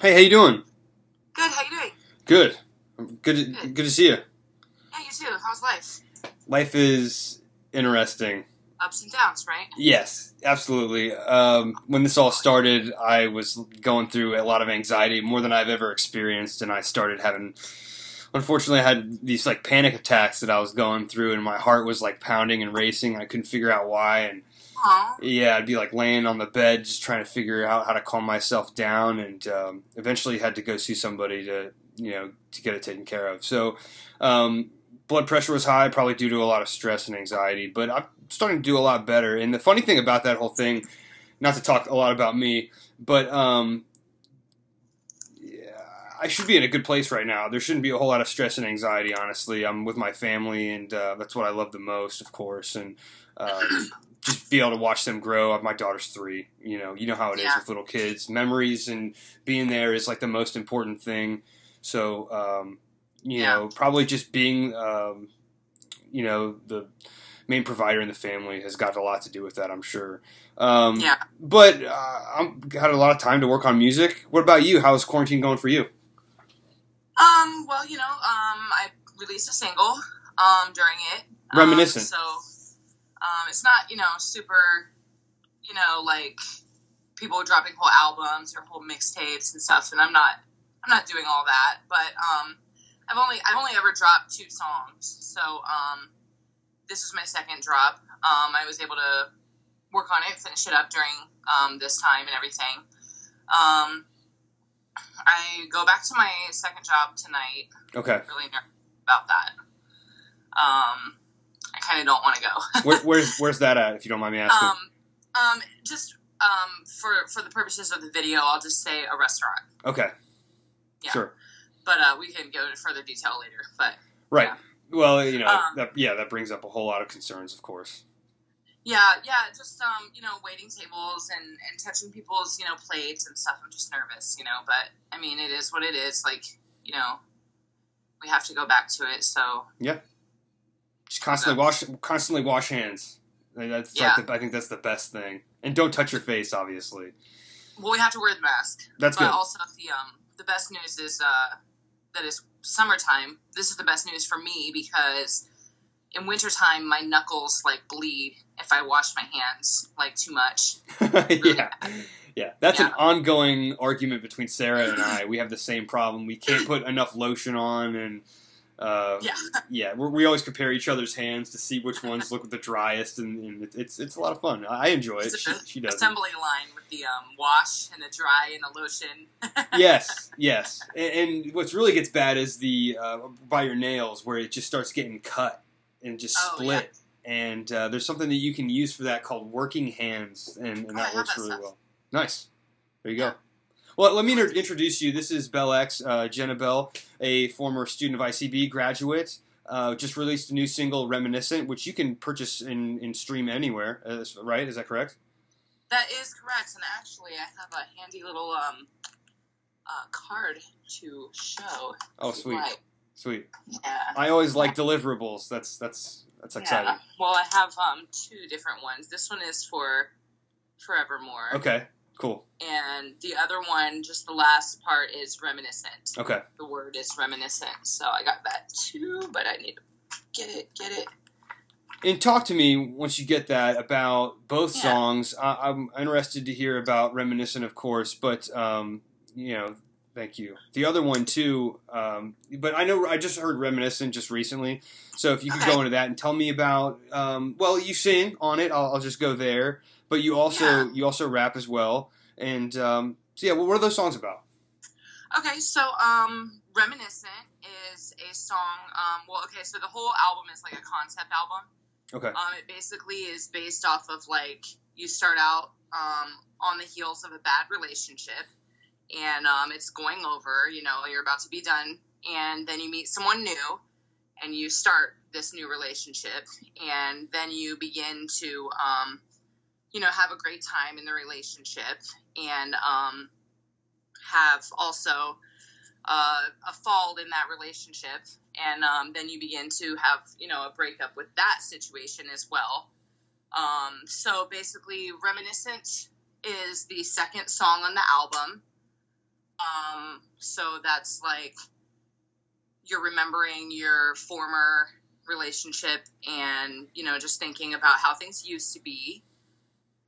Hey, how you doing? Good. How you doing? Good. Good. To, Good. good to see you. Yeah, you too. How's life? Life is interesting. Ups and downs, right? Yes, absolutely. Um, when this all started, I was going through a lot of anxiety, more than I've ever experienced, and I started having. Unfortunately, I had these like panic attacks that I was going through, and my heart was like pounding and racing. I couldn't figure out why, and Yeah, I'd be like laying on the bed, just trying to figure out how to calm myself down, and um, eventually had to go see somebody to you know to get it taken care of. So, um, blood pressure was high, probably due to a lot of stress and anxiety, but I'm starting to do a lot better. And the funny thing about that whole thing, not to talk a lot about me, but um, yeah, I should be in a good place right now. There shouldn't be a whole lot of stress and anxiety. Honestly, I'm with my family, and uh, that's what I love the most, of course, and. Um, just be able to watch them grow. My daughter's three. You know, you know how it is Yeah. with little kids. Memories and being there is like the most important thing. So, um, you Yeah. know, probably just being, um, you know, the main provider in the family has got a lot to do with that. I'm sure. Um, Yeah. But uh, I'm got a lot of time to work on music. What about you? How's quarantine going for you? Um. Well, you know, um, I released a single um during it. Um, Reminiscent. so, um, it's not you know super, you know, like people dropping whole albums or whole mixtapes and stuff, and I'm not, I'm not doing all that. But um, I've only, I've only ever dropped two songs. So um, this is my second drop. Um, I was able to work on it, finish it up during um this time and everything. Um, I go back to my second job tonight. Okay. Really nervous about that. Um, I kind of don't want to go. Where, where's Where's that at? If you don't mind me asking. um, um, just um, for for the purposes of the video, I'll just say a restaurant. okay. yeah. Sure. But uh, we can go into further detail later. But Right. Yeah. Well, you know, Um, that, yeah, that brings up a whole lot of concerns, of course. yeah, yeah, just um, you know, waiting tables and and touching people's you know plates and stuff. I'm just nervous, you know. But I mean, it is what it is. Like you know, we have to go back to it. So Just constantly wash, constantly wash hands. Like, That's Yeah. like the, I think that's the best thing. And don't touch your face, obviously. well, we have to wear the mask. That's but good. also the um the best news is uh that it's summertime. This is the best news for me because in wintertime my knuckles like bleed if I wash my hands like too much. yeah, yeah. That's an ongoing argument between Sarah and I. We have the same problem. We can't put enough lotion on, and uh, Yeah. yeah, we're, always compare each other's hands to see which ones look the driest, and, and it, it's it's a lot of fun. I enjoy it. She, she does. assembly line with the um wash and the dry and the lotion. yes, yes. And, and what's really gets bad is the uh, by your nails where it just starts getting cut and just Oh, split. And uh, there's something that you can use for that called working hands, and, and Oh, that works really stuff. well. Nice. There you go. Well, let me introduce you. This is Bellex, uh, Jennabelle, a former student of ICB graduate. Uh, just released a new single, "Reminiscent," which you can purchase and, and stream anywhere. Uh, right? Is that correct? that is correct. And actually I have a handy little um uh, card to show. Oh, sweet, Right. sweet. Yeah. I always like deliverables. That's that's that's exciting. Yeah. Well, I have um two different ones. This one is for Forevermore. Okay, cool. and the other one, just the last part, is reminiscent. Okay. The word is reminiscent. So I got that too, but I need to get it, get it. And talk to me once you get that about both Yeah. songs. I, I'm interested to hear about Reminiscent, of course, but um, you know, thank you. The other one too, um, but I know I just heard Reminiscent just recently. So if you could Okay. go into that and tell me about, um, well, you sing on it. I'll, I'll just go there. But you also Yeah. you also rap as well. And um, so yeah, well, what are those songs about? Okay, so um, reminiscent is a song. Um, well, okay, so the whole album is like a concept album. Okay. Um, it basically is based off of like you start out um, on the heels of a bad relationship, and um, it's going over. You know, you're about to be done, and then you meet someone new, and you start this new relationship, and then you begin to, um, you know, have a great time in the relationship, and um, have also uh, a fall in that relationship, and um, then you begin to have you know a breakup with that situation as well. Um, so basically, reminiscent is the second song on the album. Um, so that's like you're remembering your former relationship and, you know, just thinking about how things used to be.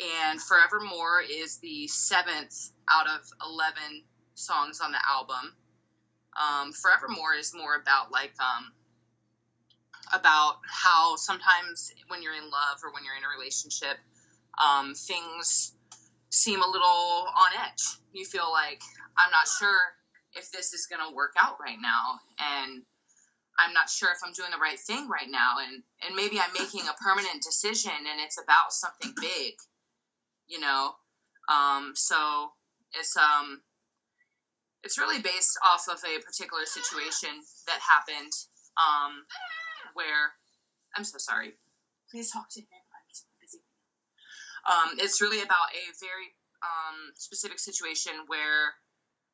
And Forevermore is the seventh out of 11 songs on the album. Um, Forevermore is more about like, um, about how sometimes when you're in love or when you're in a relationship, um, things seem a little on edge. You feel like, I'm not sure if this is going to work out right now. And I'm not sure if I'm doing the right thing right now. And, and maybe I'm making a permanent decision and it's about something big, you know? Um, so it's, um, it's really based off of a particular situation that happened, um, where I'm so sorry. Please talk to him. I'm so busy. Um, it's really about a very um, specific situation where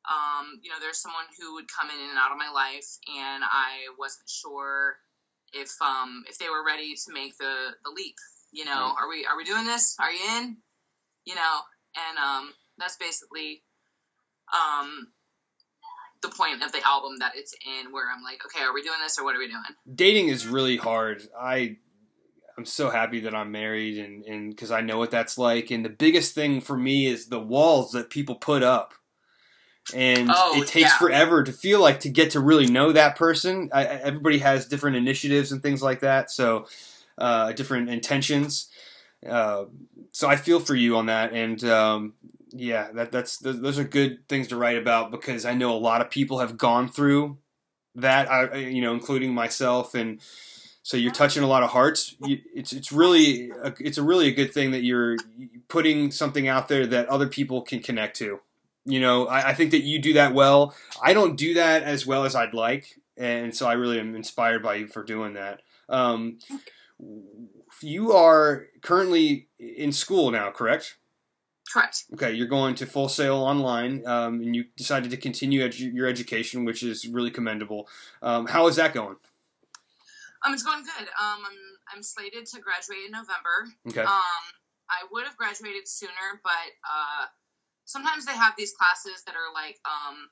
um, you know there's someone who would come in and out of my life, and I wasn't sure if um, if they were ready to make the the leap. You know, Right. are we are we doing this? Are you in? You know, and um, that's basically um, the point of the album that it's in, where I'm like, okay, are we doing this or what are we doing? dating is really hard. I I'm so happy that I'm married and and because I know what that's like. And the biggest thing for me is the walls that people put up. And Oh, it takes yeah. forever to feel like to get to really know that person. I, everybody has different initiatives and things like that, so uh, different intentions. Uh, so I feel for you on that, and um, yeah, that that's th- those are good things to write about because I know a lot of people have gone through that. I- you know, including myself, and so you're touching a lot of hearts. You, it's it's really a, it's a really a good thing that you're putting something out there that other people can connect to. You know, I, I think that you do that well. I don't do that as well as I'd like, and so I really am inspired by you for doing that. Um, you are currently in school now, correct? Correct. Okay, you're going to Full Sail online, um, and you decided to continue edu- your education, which is really commendable. Um, how is that going? Um, it's going good. Um, I'm I'm slated to graduate in November. Okay, Um, I would have graduated sooner, but uh, sometimes they have these classes that are like um,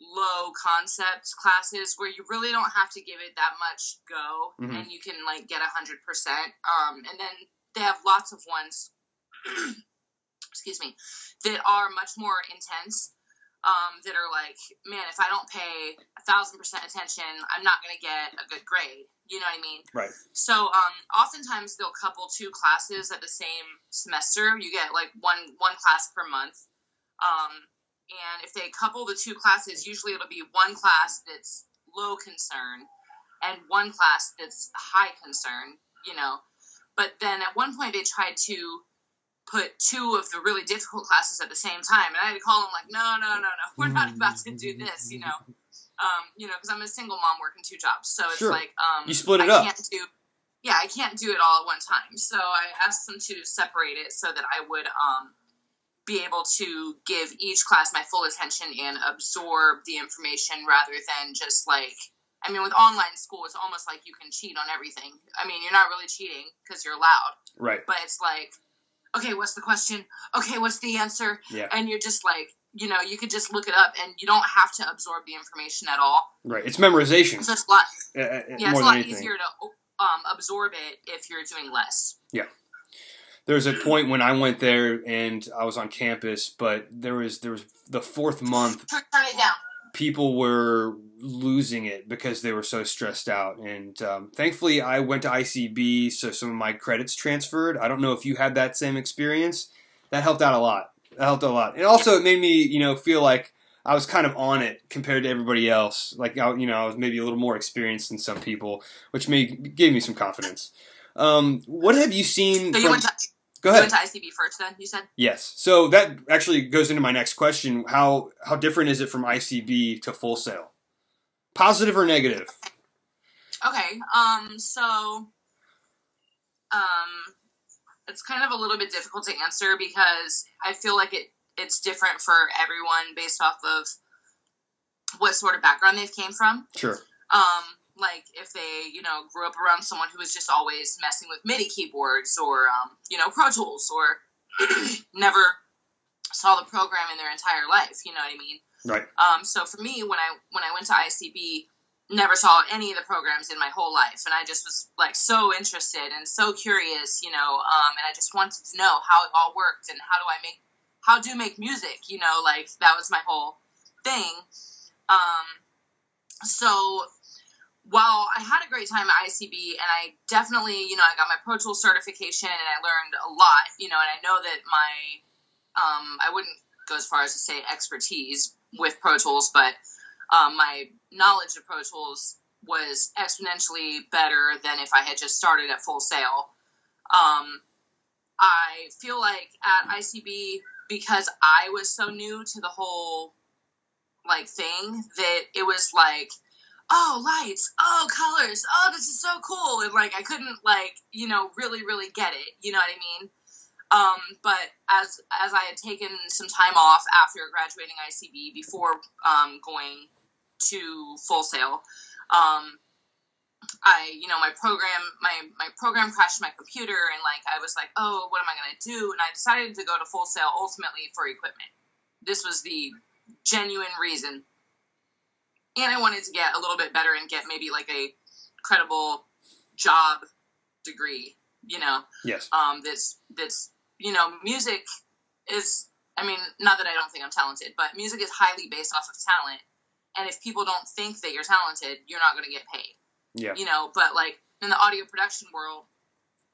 low concept classes where you really don't have to give it that much go, Mhm. and you can like get a hundred percent. Um, and then they have lots of ones. excuse me, that are much more intense. Um, that are like, man, if I don't pay a thousand percent attention, I'm not gonna get a good grade. You know what I mean? right. So um, oftentimes they'll couple two classes at the same semester. You get like one one class per month. Um, and if they couple the two classes, usually it'll be one class that's low concern and one class that's high concern. You know, but then at one point they tried to put two of the really difficult classes at the same time, and I had to call them like, no, no, no, no, we're not about to do this. You know. Um, you know, because I'm a single mom working two jobs, so it's Sure. like um, You split it I up. Can't do, yeah, I can't do it all at one time. So I asked them to separate it so that I would um, be able to give each class my full attention and absorb the information rather than just like. I mean, with online school, it's almost like you can cheat on everything. I mean, you're not really cheating because you're allowed, Right. but it's like, okay, what's the question? Okay, what's the answer? Yeah. And you're just like, you know, you could just look it up and you don't have to absorb the information at all. Right. It's memorization So it's a lot uh, yeah, it's a lot anything. easier to um, absorb it if you're doing less. There was a point when I went there and I was on campus, but there was there was the fourth month Turn it down. people were losing it because they were so stressed out. And um, thankfully, I went to ICB, so some of my credits transferred. I don't know if you had that same experience. That helped out a lot. That helped a lot. And also, it made me, you know, feel like I was kind of on it compared to everybody else. Like, I, you know, I was maybe a little more experienced than some people, which made gave me some confidence. Um, what have you seen? So you from, go you ahead. went to ICB first, then you said. Yes. So that actually goes into my next question. How how different is it from ICB to Full Sail? Positive or negative? Okay. Um. So. Um. It's kind of a little bit difficult to answer because I feel like it it's different for everyone based off of what sort of background they've came from. Sure. um, like if they, you know, grew up around someone who was just always messing with MIDI keyboards or, um, you know, Pro Tools or never saw the program in their entire life, you know what I mean? Right. Um, so for me, when I when I went to ICB, never saw any of the programs in my whole life, and I just was like so interested and so curious, you know, um, and I just wanted to know how it all worked and how do I make how do you make music, you know, like that was my whole thing. Um, so while I had a great time at ICB, and I definitely, you know, I got my Pro Tools certification, and I learned a lot, you know, and I know that my, um, I wouldn't go as far as to say expertise with Pro Tools, but um, my knowledge of Pro Tools was exponentially better than if I had just started at Full Sail. Um, I feel like at ICB, because I was so new to the whole like thing, that it was like oh lights oh colors oh this is so cool. And like i couldn't like you know really really get it you know what i mean? Um, but as as i had taken some time off after graduating icb before um, going to full sail um, i you know my program my my program crashed my computer and like i was like oh what am i going to do? And i decided to go to full sail ultimately for equipment. This was the genuine reason and I wanted to get a little bit better and get maybe like a credible job degree, you know. Yes. Um, this that's you know, music is. I mean, not that I don't think I'm talented, but music is highly based off of talent. And if people don't think that you're talented, you're not going to get paid. Yeah. You know, but like in the audio production world,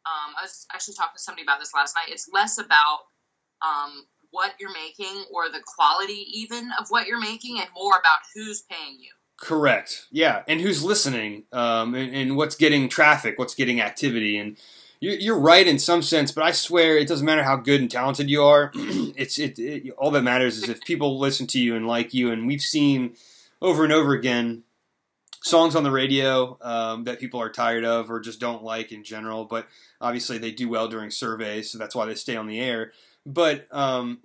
um, I was actually talking to somebody about this last night. It's less about um, what you're making or the quality even of what you're making and more about who's paying you. Correct. Yeah, and who's listening, um, and, and, what's getting traffic, what's getting activity, and you're, right in some sense. But I swear, it doesn't matter how good and talented you are. it's it, it, all that matters is if people listen to you and like you. And we've seen over and over again songs on the radio um, that people are tired of or just don't like in general. But obviously, they do well during surveys, so that's why they stay on the air. But um,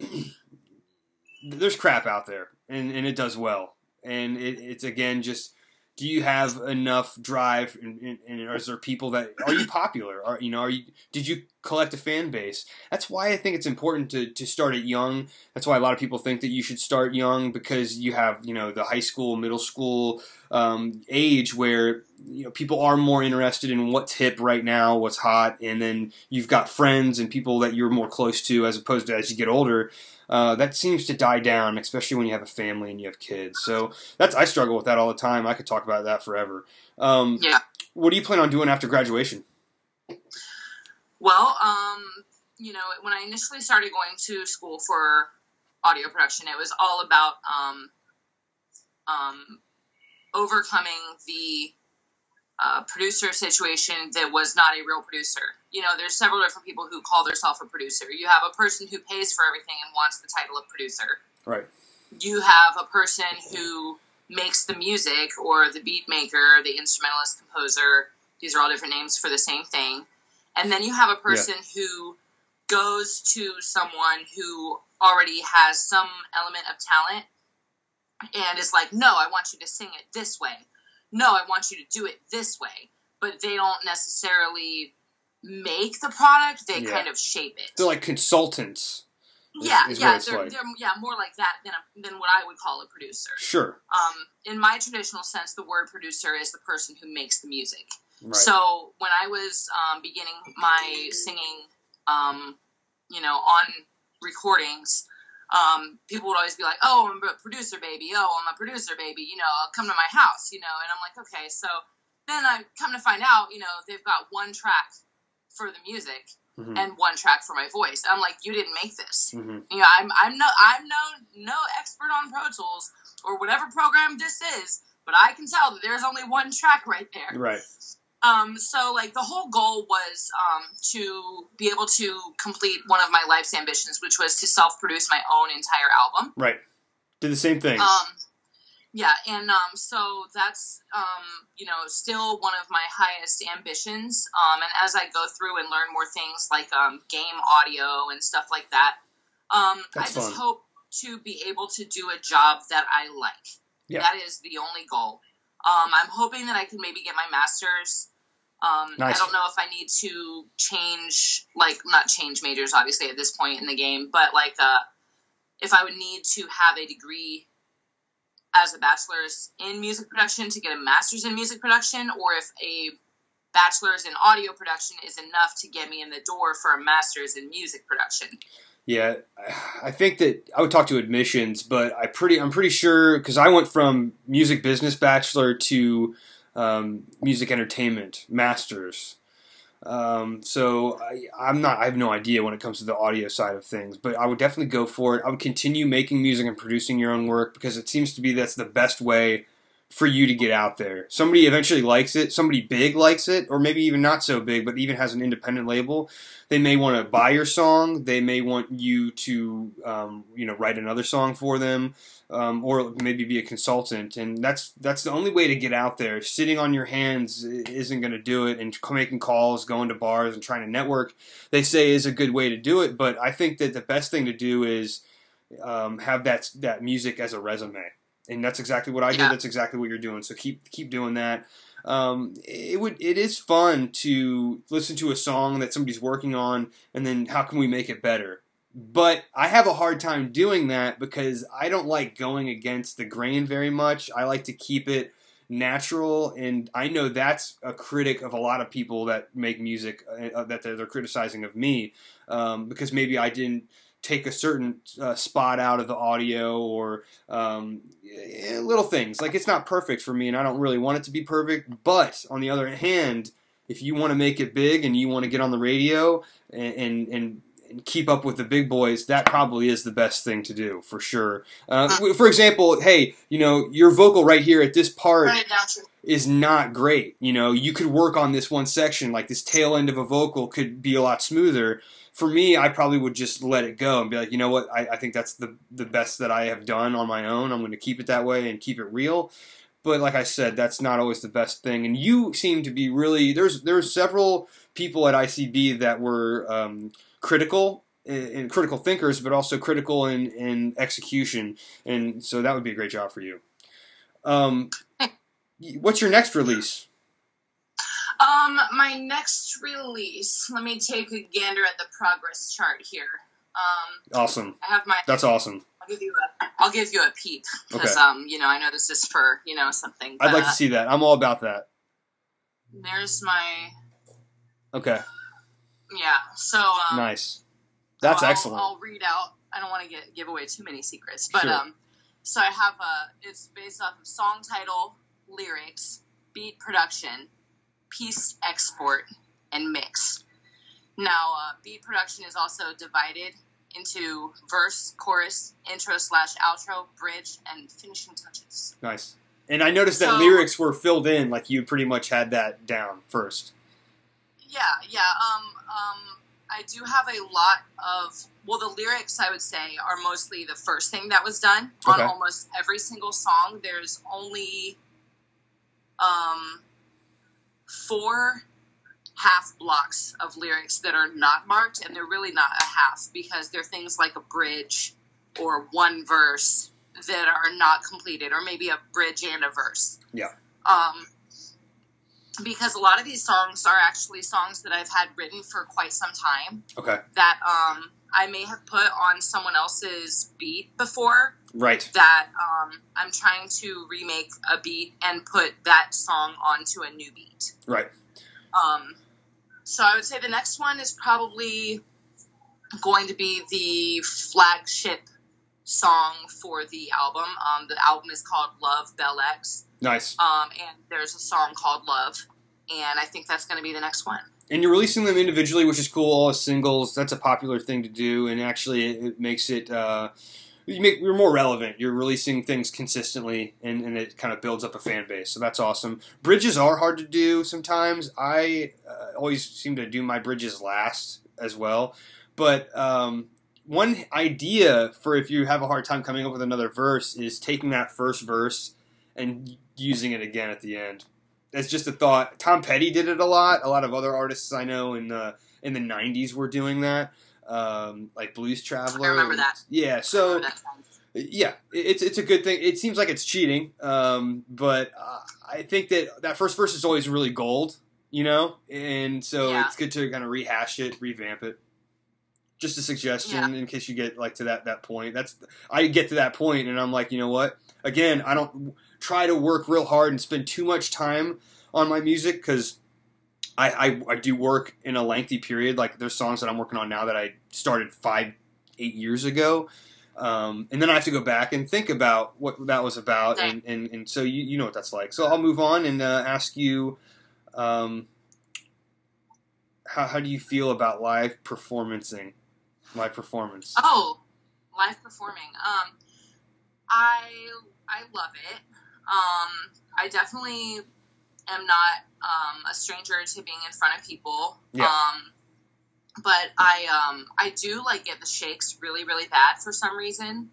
there's crap out there, and, and it does well. And it, it's again just do you have enough drive and, and, and, is there people that are you popular? Are you know are you did you collect a fan base? That's why i think it's important to, to start it young. That's why a lot of people think that you should start young because you have you know the high school middle school um, age where you know people are more interested in what's hip right now what's hot and then you've got friends and people that you're more close to as opposed to as you get older uh, that seems to die down, especially when you have a family and you have kids. So that's I struggle with that all the time. I could talk about that forever. Um, yeah. What do you plan on doing after graduation? Well, um, you know, when I initially started going to school for audio production, it was all about um, um, overcoming the uh, producer situation that was not a real producer. You know, there's several different people who call themselves a producer. You have a person who pays for everything and wants the title of producer. Right. You have a person who makes the music or the beat maker, the instrumentalist, composer. These are all different names for the same thing. And then you have a person yeah. who goes to someone who already has some element of talent and is like, no, I want you to sing it this way no, I want you to do it this way. But they don't necessarily make the product; they yeah. kind of shape it. They're like consultants. yeah, is yeah, they're, like. they're, yeah, more like that than a, than what I would call a producer. Sure. Um, in my traditional sense, the word producer is the person who makes the music. Right. So when I was um, beginning my singing, um, you know, on recordings, um, people would always be like, "Oh, I'm a producer, baby. Oh, I'm a producer, baby. You know, I'll come to my house. You know." And I'm like, "Okay." So then I come to find out, you know, they've got one track for the music mm-hmm. and one track for my voice. I'm like, "You didn't make this. Mm-hmm. You know, I'm I'm no I'm no no expert on Pro Tools or whatever program this is, but I can tell that there's only one track right there. Right. Um, so like the whole goal was um, to be able to complete one of my life's ambitions, which was to self-produce my own entire album. Right. Did the same thing. Um, yeah, and um, so that's um, you know still one of my highest ambitions. Um, and as I go through and learn more things like um, game audio and stuff like that, um, I just fun. hope to be able to do a job that I like. Yeah. That is the only goal. Um, I'm hoping that I can maybe get my master's. Um, nice. I don't know if I need to change, like, not change majors, obviously, at this point in the game, but like, uh, if I would need to have a degree as a bachelor's in music production to get a master's in music production, or if a bachelor's in audio production is enough to get me in the door for a master's in music production. Yeah, I think that I would talk to admissions, but I pretty I'm pretty sure because I went from music business bachelor to um, music entertainment masters. Um, so I, am not I have no idea when it comes to the audio side of things, but I would definitely go for it. I would continue making music and producing your own work because it seems to be that's the best way for you to get out there. Somebody eventually likes it, somebody big likes it, or maybe even not so big, but even has an independent label. They may want to buy your song. They may want you to, um, you know, write another song for them, um, or maybe be a consultant. And that's that's the only way to get out there. Sitting on your hands isn't going to do it. And making calls, going to bars, and trying to network, they say is a good way to do it. But I think that the best thing to do is um, have that that music as a resume and that's exactly what I yeah. did. That's exactly what you're doing. So keep keep doing that. Um, it would it is fun to listen to a song that somebody's working on, and then how can we make it better? But I have a hard time doing that because I don't like going against the grain very much. I like to keep it natural, and I know that's a critic of a lot of people that make music uh, that they're, they're, criticizing of me um, because maybe I didn't take a certain uh, spot out of the audio or um, eh, little things. Like it's not perfect for me, and I don't really want it to be perfect. But on the other hand, if you want to make it big and you want to get on the radio and, and, and and keep up with the big boys, that probably is the best thing to do for sure. Uh, for example, hey, you know, your vocal right here at this part is not great. You know, you could work on this one section, like this tail end of a vocal could be a lot smoother for me, I probably would just let it go and be like, you know what, I, I think that's the the best that I have done on my own. I'm going to keep it that way and keep it real. But like I said, that's not always the best thing. And you seem to be really there's there's several people at ICB that were um, critical and critical thinkers, but also critical in, in execution. And so that would be a great job for you. Um, what's your next release? Um, my next release. Let me take a gander at the progress chart here. Um, awesome. I have my. That's awesome. I'll give you a. I'll give you a peep because okay. um, you know, I know this is for you know something. I'd like to see that. I'm all about that. There's my. Okay. Yeah. So. Um, nice. That's I'll, excellent. I'll read out. I don't want to get give away too many secrets, but sure. um, so I have a. It's based off of song title, lyrics, beat production, piece export and mix. Now, uh, beat production is also divided into verse, chorus, intro slash outro, bridge, and finishing touches. Nice. And I noticed that so, lyrics were filled in, like you pretty much had that down first. Yeah, yeah. Um, um, I do have a lot of well, the lyrics I would say are mostly the first thing that was done okay. on almost every single song. There's only um four half blocks of lyrics that are not marked, and they're really not a half because they're things like a bridge or one verse that are not completed, or maybe a bridge and a verse. Yeah. Um, because a lot of these songs are actually songs that I've had written for quite some time. Okay. That um, I may have put on someone else's beat before. Right. That um, I'm trying to remake a beat and put that song onto a new beat. Right. Um, so I would say the next one is probably going to be the flagship song for the album. Um, the album is called Love Bell X. Nice. Um, and there's a song called Love, and I think that's going to be the next one and you're releasing them individually, which is cool. All as singles, that's a popular thing to do, and actually, it, it makes it uh, you make you're more relevant. You're releasing things consistently, and, and it kind of builds up a fan base. So that's awesome. Bridges are hard to do sometimes. I uh, always seem to do my bridges last as well, but um, one idea for if you have a hard time coming up with another verse is taking that first verse and using it again at the end that's just a thought. Tom Petty did it a lot. A lot of other artists I know in the in the '90s were doing that, um, like Blues Traveler. I remember that. Yeah, so yeah, it's it's a good thing. It seems like it's cheating, um, but uh, I think that that first verse is always really gold, you know, and so yeah. it's good to kind of rehash it, revamp it. Just a suggestion yeah. in case you get like to that that point. That's I get to that point and I'm like, you know what? again, I don't try to work real hard and spend too much time on my music because I, I, I do work in a lengthy period. Like there's songs that I'm working on now that I started five, eight years ago. Um, and then I have to go back and think about what that was about, and, and, and so you, you know what that's like. So I'll move on and uh, ask you, um, how, how do you feel about live performancing, live performance? Oh, live performing. Um, I I love it. Um, I definitely am not um, a stranger to being in front of people. Yeah. Um, but I um, I do like get the shakes really really bad for some reason.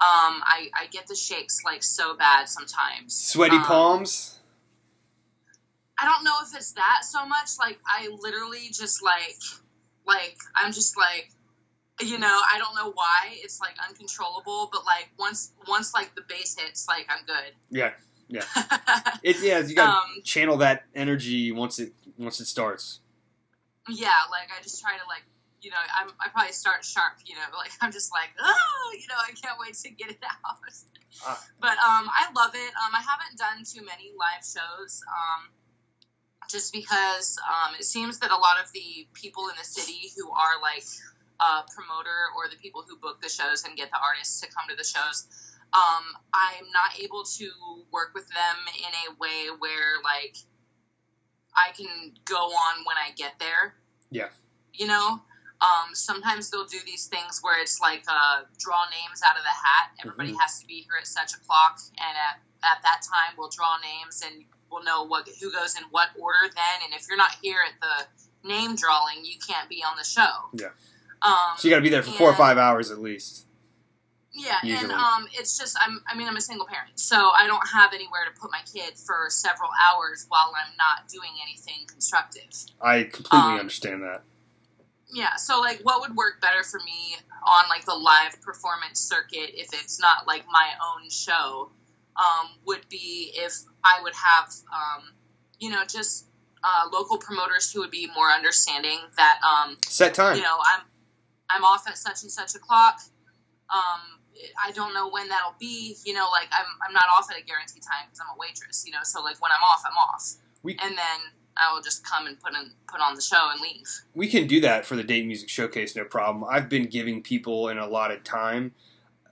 Um, I, I get the shakes like so bad sometimes. Sweaty Um, palms. I don't know if it's that so much. Like I literally just like like I'm just like you know I don't know why it's like uncontrollable. But like once once like the bass hits, like I'm good. Yeah, Yeah. it yeah. You got to um, channel that energy once it once it starts. yeah, like I just try to like you know I'm I probably start sharp. You know, like I'm just like oh you know I can't wait to get it out. Ah. But um, I love it. Um, I haven't done too many live shows. Um, just because um, it seems that a lot of the people in the city who are like a promoter or the people who book the shows and get the artists to come to the shows, um, I'm not able to work with them in a way where like I can go on when I get there. Yeah. You know, um, sometimes they'll do these things where it's like uh, draw names out of the hat. Everybody has to be here at such a clock, and at, at that time we'll draw names and we'll know what who goes in what order then. And if you're not here at the name drawing, you can't be on the show. Yeah. Um, So you got to be there for four or five hours at least. yeah, and um, it's just I'm I mean I'm a single parent, so I don't have anywhere to put my kid for several hours while I'm not doing anything constructive. I completely Um, understand that. Yeah, so like what would work better for me on like the live performance circuit if it's not like my own show um, would be if I would have um, you know just uh, local promoters who would be more understanding that um, Set time. you know I'm I'm off at such and such o'clock. Um, I don't know when that'll be. You know, like I'm I'm not off at a guaranteed time because I'm a waitress. You know, so like when I'm off, I'm off, We- and then I will just come and put in put on the show and leave. we can do that for the Date Music Showcase, no problem. I've been giving people an allotted time.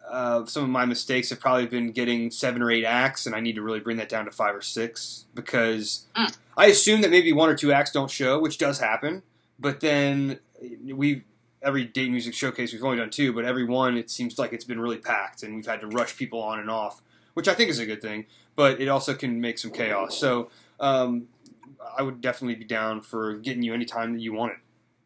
Uh, some of my mistakes have probably been getting seven or eight acts, and I need to really bring that down to five or six because Mm. I assume that maybe one or two acts don't show, which does happen. But then we every Date Music Showcase we've only done two, but every one it seems like it's been really packed, and we've had to rush people on and off, which I think is a good thing. But it also can make some chaos. So um, I would definitely be down for getting you any time that you want it.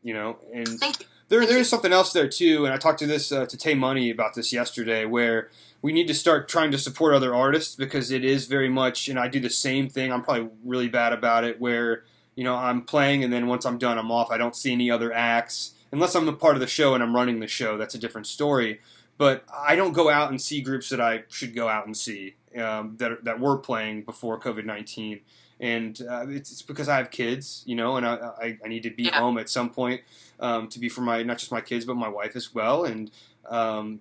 You know, and Thank you. there, there's something else there too, and I talked to this uh, to Tay Money about this yesterday, where we need to start trying to support other artists because it is very much, and I do the same thing. I'm probably really bad about it, where you know I'm playing, and then once I'm done, I'm off. I don't see any other acts unless I'm a part of the show and I'm running the show. That's a different story. But I don't go out and see groups that I should go out and see um, that that were playing before COVID nineteen. And uh, it's, it's because I have kids, you know, and I, I, I need to be Yeah. home at some point um, to be for my not just my kids but my wife as well. And um,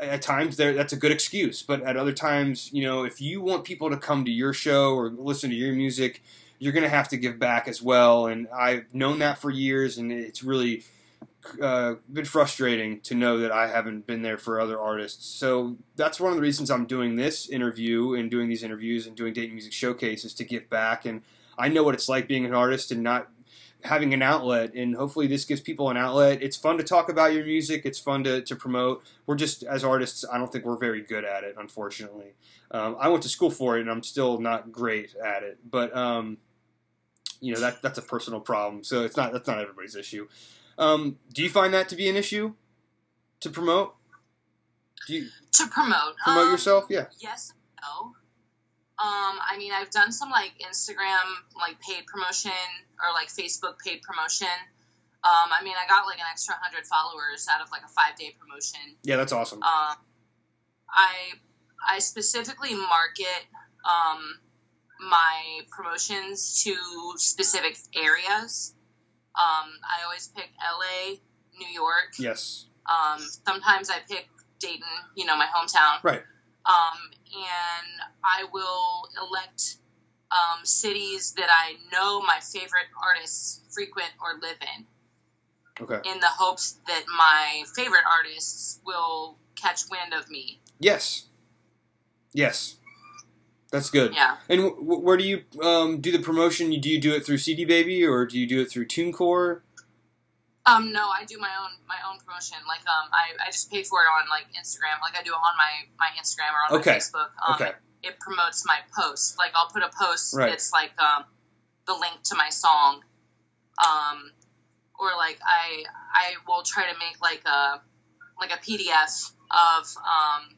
at times there that's a good excuse, but at other times, you know, if you want people to come to your show or listen to your music, you're going to have to give back as well. And I've known that for years, and it's really uh, been frustrating to know that I haven't been there for other artists. So that's one of the reasons I'm doing this interview and doing these interviews and doing Date Music Showcase is to give back. And I know what it's like being an artist and not having an outlet. And hopefully this gives people an outlet. It's fun to talk about your music. It's fun to, to promote. We're just, as artists, I don't think we're very good at it, unfortunately. Um, I went to school for it and I'm still not great at it. But, um, you know, that, that's a personal problem. So it's not, that's not everybody's issue. Um, do you find that to be an issue to promote? Do you To promote, promote um, yourself? Yeah. Yes, and no. Um, I mean, I've done some like Instagram like paid promotion or like Facebook paid promotion. Um, I mean, I got like an extra hundred followers out of like a five day promotion. Yeah, that's awesome. Um, I I specifically market um, my promotions to specific areas. Um, I always pick LA, New York. Yes. Um, sometimes I pick Dayton, you know, my hometown. Right. Um, and I will elect um, cities that I know my favorite artists frequent or live in. Okay. In the hopes that my favorite artists will catch wind of me. Yes. Yes. That's good. Yeah. And w- where do you um, do the promotion? Do you do it through CD Baby or do you do it through TuneCore? Um, no, I do my own my own promotion. Like, um, I, I just pay for it on like Instagram. Like, I do it on my my Instagram or on Okay. my Facebook. Um, Okay. It promotes my posts. Like, I'll put a post Right. that's like um, the link to my song. Um, or like I I will try to make like a like a PDF of um,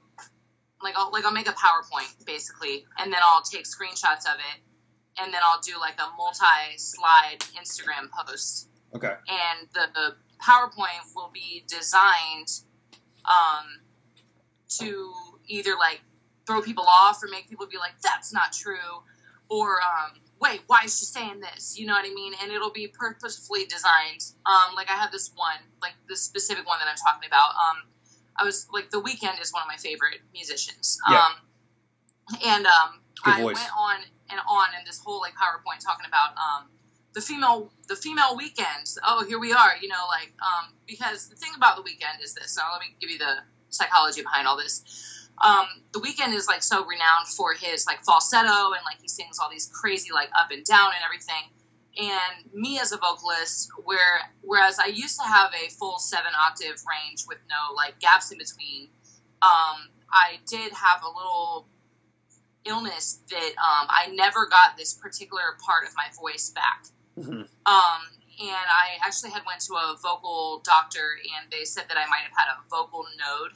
like I'll like I'll make a PowerPoint basically, and then I'll take screenshots of it, and then I'll do like a multi-slide Instagram post Okay. and the, the PowerPoint will be designed um, to either like throw people off or make people be like, "That's not true," or um, "Wait, why is she saying this?" You know what I mean? And it'll be purposefully designed. Um, like I have this one, like this specific one that I'm talking about. Um, I was like, The Weeknd is one of my favorite musicians. Yeah. Um, and um, Good I voice. went on and on in this whole like PowerPoint talking about um, the female the female Weeknds. Oh, here we are. You know, like um, because the thing about the Weeknd is this. Now let me give you the psychology behind all this. Um, the Weeknd is like so renowned for his like falsetto and like he sings all these crazy like up and down and everything. And me as a vocalist, where whereas I used to have a full seven octave range with no like gaps in between, um, I did have a little illness that um, I never got this particular part of my voice back. Mhm. Um, and I actually had went to a vocal doctor, and they said that I might have had a vocal node,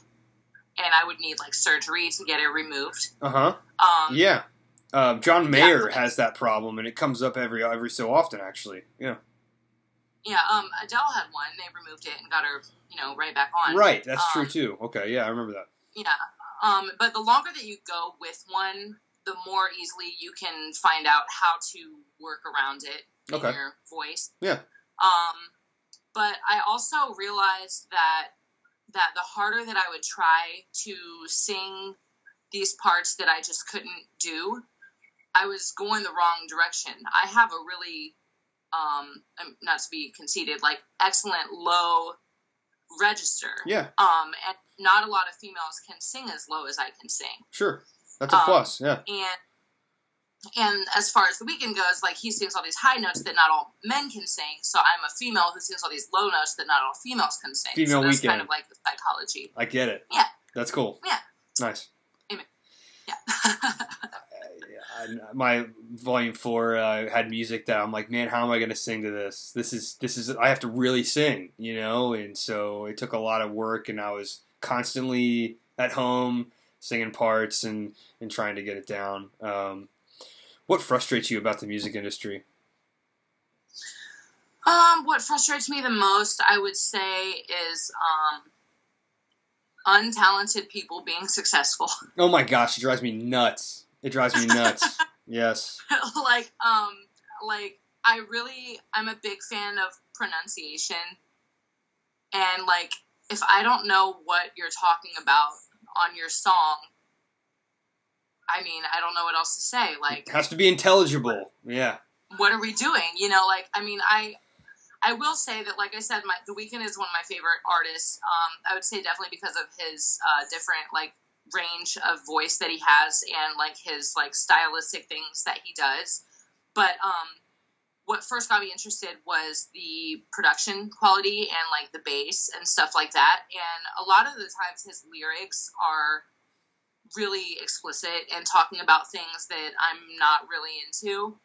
and I would need like surgery to get it removed. Uh huh. Um, Yeah. Uh, John Mayer Yeah. has that problem, and it comes up every every so often. Actually, yeah. yeah. Um, Adele had one. They removed it and got her, you know, right back on. Right. That's true Um, too. Okay. Yeah, I remember that. Yeah. Um, but the longer that you go with one, the more easily you can find out how to work around it in Okay. your voice. Yeah. Um, but I also realized that that the harder that I would try to sing these parts that I just couldn't do, I was going the wrong direction. I have a really, um, um, not to be conceited, like excellent low register. Yeah. Um, and not a lot of females can sing as low as I can sing. Sure. That's a Um, plus. Yeah. And and as far as the Weeknd goes, like he sings all these high notes that not all men can sing. So I'm a female who sings all these low notes that not all females can sing. Female so that's Weeknd. kind of like the psychology. I get it. Yeah. That's cool. Yeah. Nice. Yeah. My volume four uh, had music that I'm like, man, how am I going to sing to this? This is this is I have to really sing, you know. And so it took a lot of work, and I was constantly at home singing parts and and trying to get it down. Um, what frustrates you about the music industry? um, what frustrates me the most, I would say, is um, untalented people being successful. Oh my gosh, it drives me nuts. It drives me nuts. yes. like um like I really I'm a big fan of pronunciation and like if I don't know what you're talking about on your song I mean I don't know what else to say like It has to be intelligible. Yeah. what are we doing you know like I mean I I will say that like I said my The Weeknd is one of my favorite artists um I would say definitely because of his uh different like range of voice that he has and like his like stylistic things that he does. But um what first got me interested was the production quality and like the bass and stuff like that. And a lot of the times his lyrics are really explicit and talking about things that I'm not really into.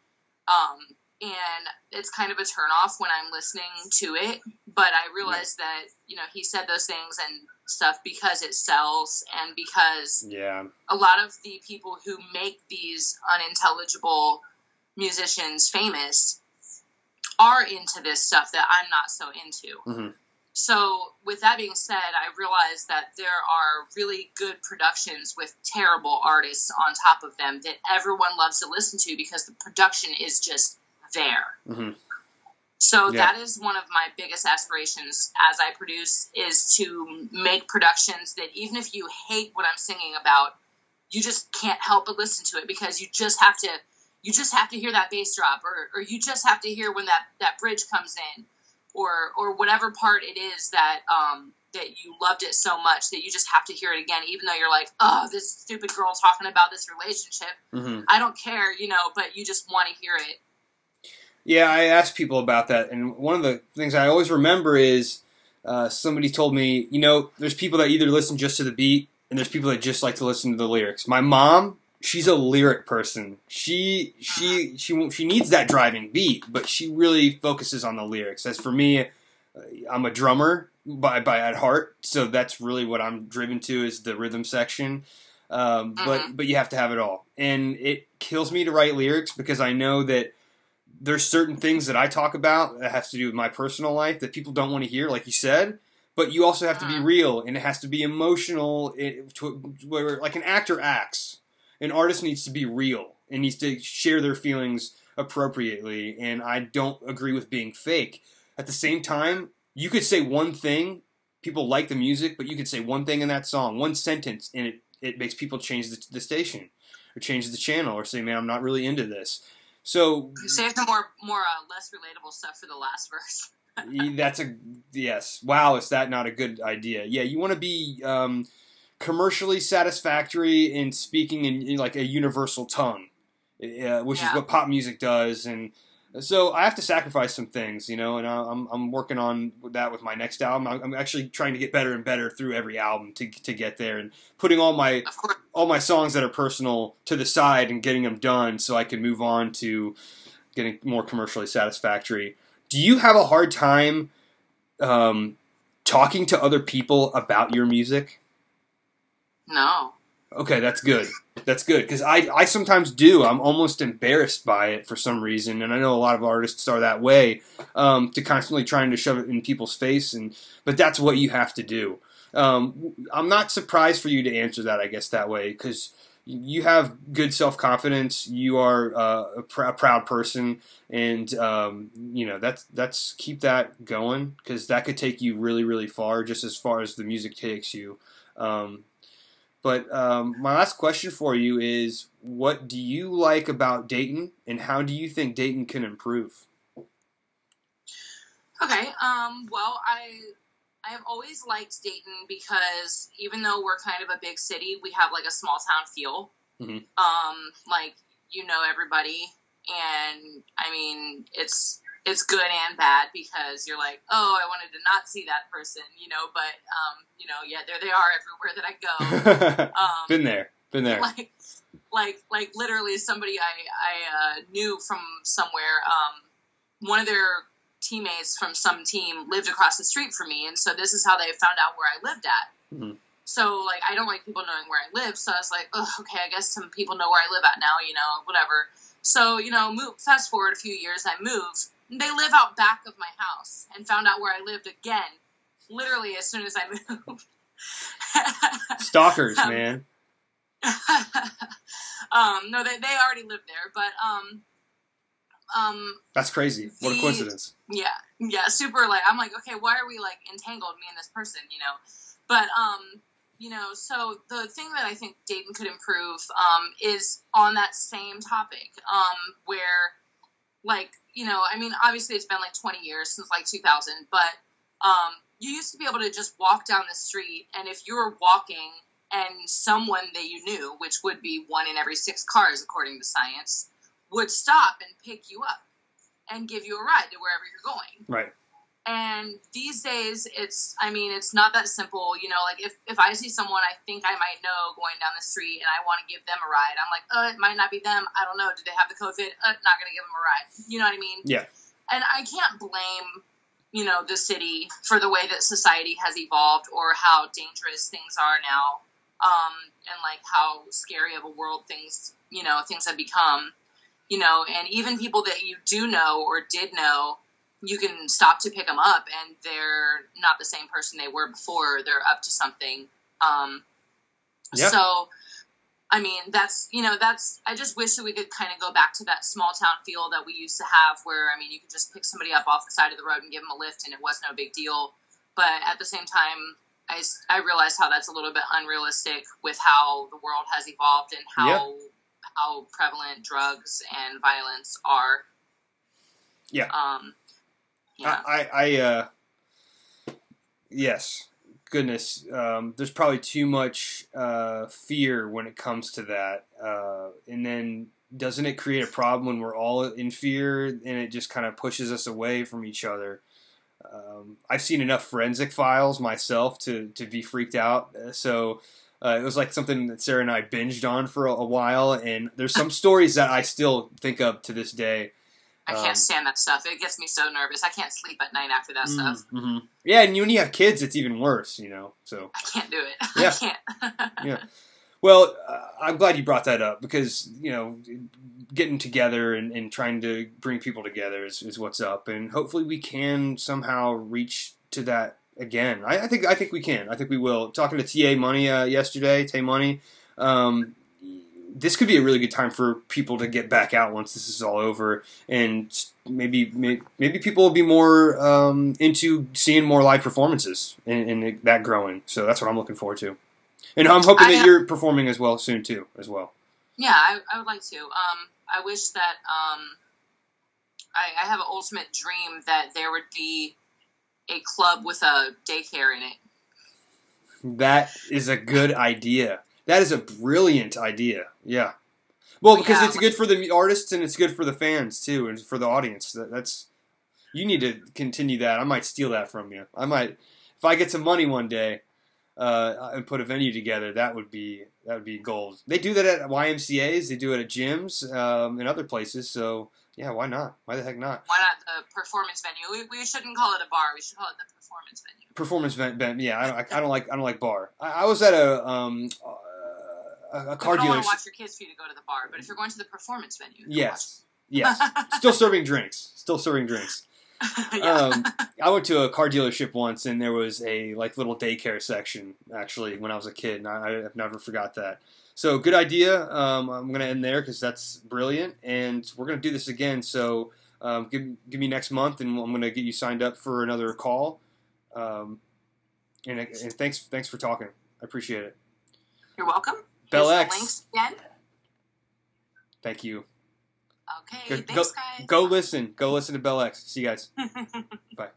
Um and it's kind of a turnoff when I'm listening to it. But I realized that, you know, he said those things and stuff because it sells and because Yeah. a lot of the people who make these unintelligible musicians famous are into this stuff that I'm not so into. Mhm. So, with that being said, I realized that there are really good productions with terrible artists on top of them that everyone loves to listen to because the production is just there. hmm So Yeah. that is one of my biggest aspirations as I produce is to make productions that even if you hate what I'm singing about, you just can't help but listen to it because you just have to you just have to hear that bass drop or, or you just have to hear when that, that bridge comes in or or whatever part it is that um, that you loved it so much that you just have to hear it again even though you're like oh this stupid girl talking about this relationship Mm-hmm. i don't care you know but you just want to hear it Yeah, I asked people about that, and one of the things I always remember is uh, somebody told me, you know, there's people that either listen just to the beat, and there's people that just like to listen to the lyrics. My mom, she's a lyric person. She she she she needs that driving beat, but she really focuses on the lyrics. As for me, uh, I'm a drummer by by at heart, so that's really what I'm driven to is the rhythm section. Um, But but you have to have it all, and it kills me to write lyrics because I know that there's certain things that I talk about that has to do with my personal life that people don't want to hear, like you said. But you also have to be Mhm. real, and it has to be emotional. It, to, where like an actor acts, an artist needs to be real and needs to share their feelings appropriately. And I don't agree with being fake. At the same time, you could say one thing, people like the music, but you could say one thing in that song, one sentence, and it it makes people change the, the station or change the channel or say, "Man, I'm not really into this." So save the more more uh, less relatable stuff for the last verse that's a yes. Wow, is that not a good idea? Yeah, you want to be um, commercially satisfactory in speaking in, in like a universal tongue, uh, which Yeah. is what pop music does. And so I have to sacrifice some things, you know. And I- I'm I'm working on that with my next album. I'm I'm actually trying to get better and better through every album to to get there, and putting all my all my songs that are personal to the side and getting them done so I can move on to getting more commercially satisfactory. Do you have a hard time um, talking to other people about your music? no Okay, that's good. That's good because I, I sometimes do. I'm almost embarrassed by it for some reason, and I know a lot of artists are that way. Um, to constantly trying to shove it in people's face, and but that's what you have to do. Um, I'm not surprised for you to answer that. I guess that way because you have good self confidence. You are uh, a, pr- a proud person, and um, you know that's that's keep that going because that could take you really really far, just as far as the music takes you. Um, but um, my last question for you is: What do you like about Dayton, and how do you think Dayton can improve? Okay. Um, well, I I have always liked Dayton because even though we're kind of a big city, we have like a small town feel. Mhm. Um, like you know everybody, and I mean it's it's good and bad because you're like, oh, I wanted to not see that person, you know, but um, you know, yeah, there they are everywhere that I go. Um, Been there, been there. like like like literally somebody I I uh, knew from somewhere. Um, one of their teammates from some team lived across the street from me, and so this is how they found out where I lived at. Mhm. So like I don't like people knowing where I live, so I was like, oh, okay, I guess some people know where I live at now, you know, whatever. So you know, move fast forward a few years, I move. They live out back of my house, and found out where I lived again, literally as soon as I moved. Stalkers, Um, man. um, no, they, they already lived there, but um, um, That's crazy. What a coincidence. yeah, yeah, super. Like, I'm like, okay, why are we like entangled, me and this person, you know? But um, you know, so the thing that I think Dayton could improve um is on that same topic, um, where like you know, I mean, obviously it's been like 20 years since like 2000, but um, you used to be able to just walk down the street, and if you were walking and someone that you knew, which would be one in every six cars according to science, would stop and pick you up and give you a ride to wherever you're going. Right. And these days, it's, I mean, it's not that simple. You know, like if, if I see someone I think I might know going down the street and I want to give them a ride, I'm like, oh, it might not be them. I don't know. Do they have the COVID? Uh, not going to give them a ride. You know what I mean? Yeah. And I can't blame, you know, the city for the way that society has evolved or how dangerous things are now. Um, and like how scary of a world things, you know, things have become, you know, and even people that you do know or did know, you can stop to pick them up and they're not the same person they were before. They're up to something. Um, Yeah. So, I mean, that's, you know, that's, I just wish that we could kind of go back to that small town feel that we used to have where, I mean, you could just pick somebody up off the side of the road and give them a lift and it was no big deal. But at the same time, I, I realize how that's a little bit unrealistic with how the world has evolved and how Yeah. how prevalent drugs and violence are. Yeah. Um. Yeah. I, I, I uh, yes, goodness, um, there's probably too much uh, fear when it comes to that, uh, and then doesn't it create a problem when we're all in fear and it just kind of pushes us away from each other? Um, I've seen enough forensic files myself to to be freaked out, uh, so. Uh, it was like something that Sarah and I binged on for a, a while, and there's some stories that I still think of to this day. I um, can't stand that stuff. It gets me so nervous. I can't sleep at night after that stuff. Mm-hmm. Yeah, and when you have kids, it's even worse, you know. So, I can't do it. Yeah. I can't. Yeah. well, uh, I'm glad you brought that up because you know, getting together and, and trying to bring people together is, is what's up, and hopefully we can somehow reach to that again. I, I think I think we can. I think we will. Talking to Ta Money uh, yesterday, Ta Money. Um, this could be a really good time for people to get back out once this is all over, and maybe maybe people will be more um, into seeing more live performances and, and that growing. So that's what I'm looking forward to, and I'm hoping I, that uh, you're performing as well soon too, as well. Yeah, I, I would like to. Um, I wish that um, I, I have an ultimate dream that there would be a club with a daycare in it. That is a good idea. That is a brilliant idea. Yeah. Well, because Yeah. it's good for the artists and it's good for the fans too, and for the audience. That, that's you need to continue that. I might steal that from you. I might, if I get some money one day, uh, and put a venue together. That would be that would be gold. They do that at YMCA's. They do it at gyms um, and other places. So yeah, why not? Why the heck not? Why not the performance venue? We, we shouldn't call it a bar. We should call it the performance venue. Performance venue. yeah. I don't, I, I don't like I don't like bar. I, I was at a um a, a car I don't want to watch your kids for you to go to the bar, but if you're going to the performance venue, Yes. Yes. Still serving drinks. Still serving drinks. yeah. Um, I went to a car dealership once, and there was a like little daycare section actually when I was a kid, and I, I've never forgot that. So good idea. Um, I'm gonna end there because that's brilliant, and we're gonna do this again. So um, give give me next month, and I'm gonna get you signed up for another call. Um, and, and thanks thanks for talking. I appreciate it. you're welcome. Bellex. again. Thank you. Okay, Good. thanks, guys. Go listen. Go listen to Bellex. See you guys. Bye.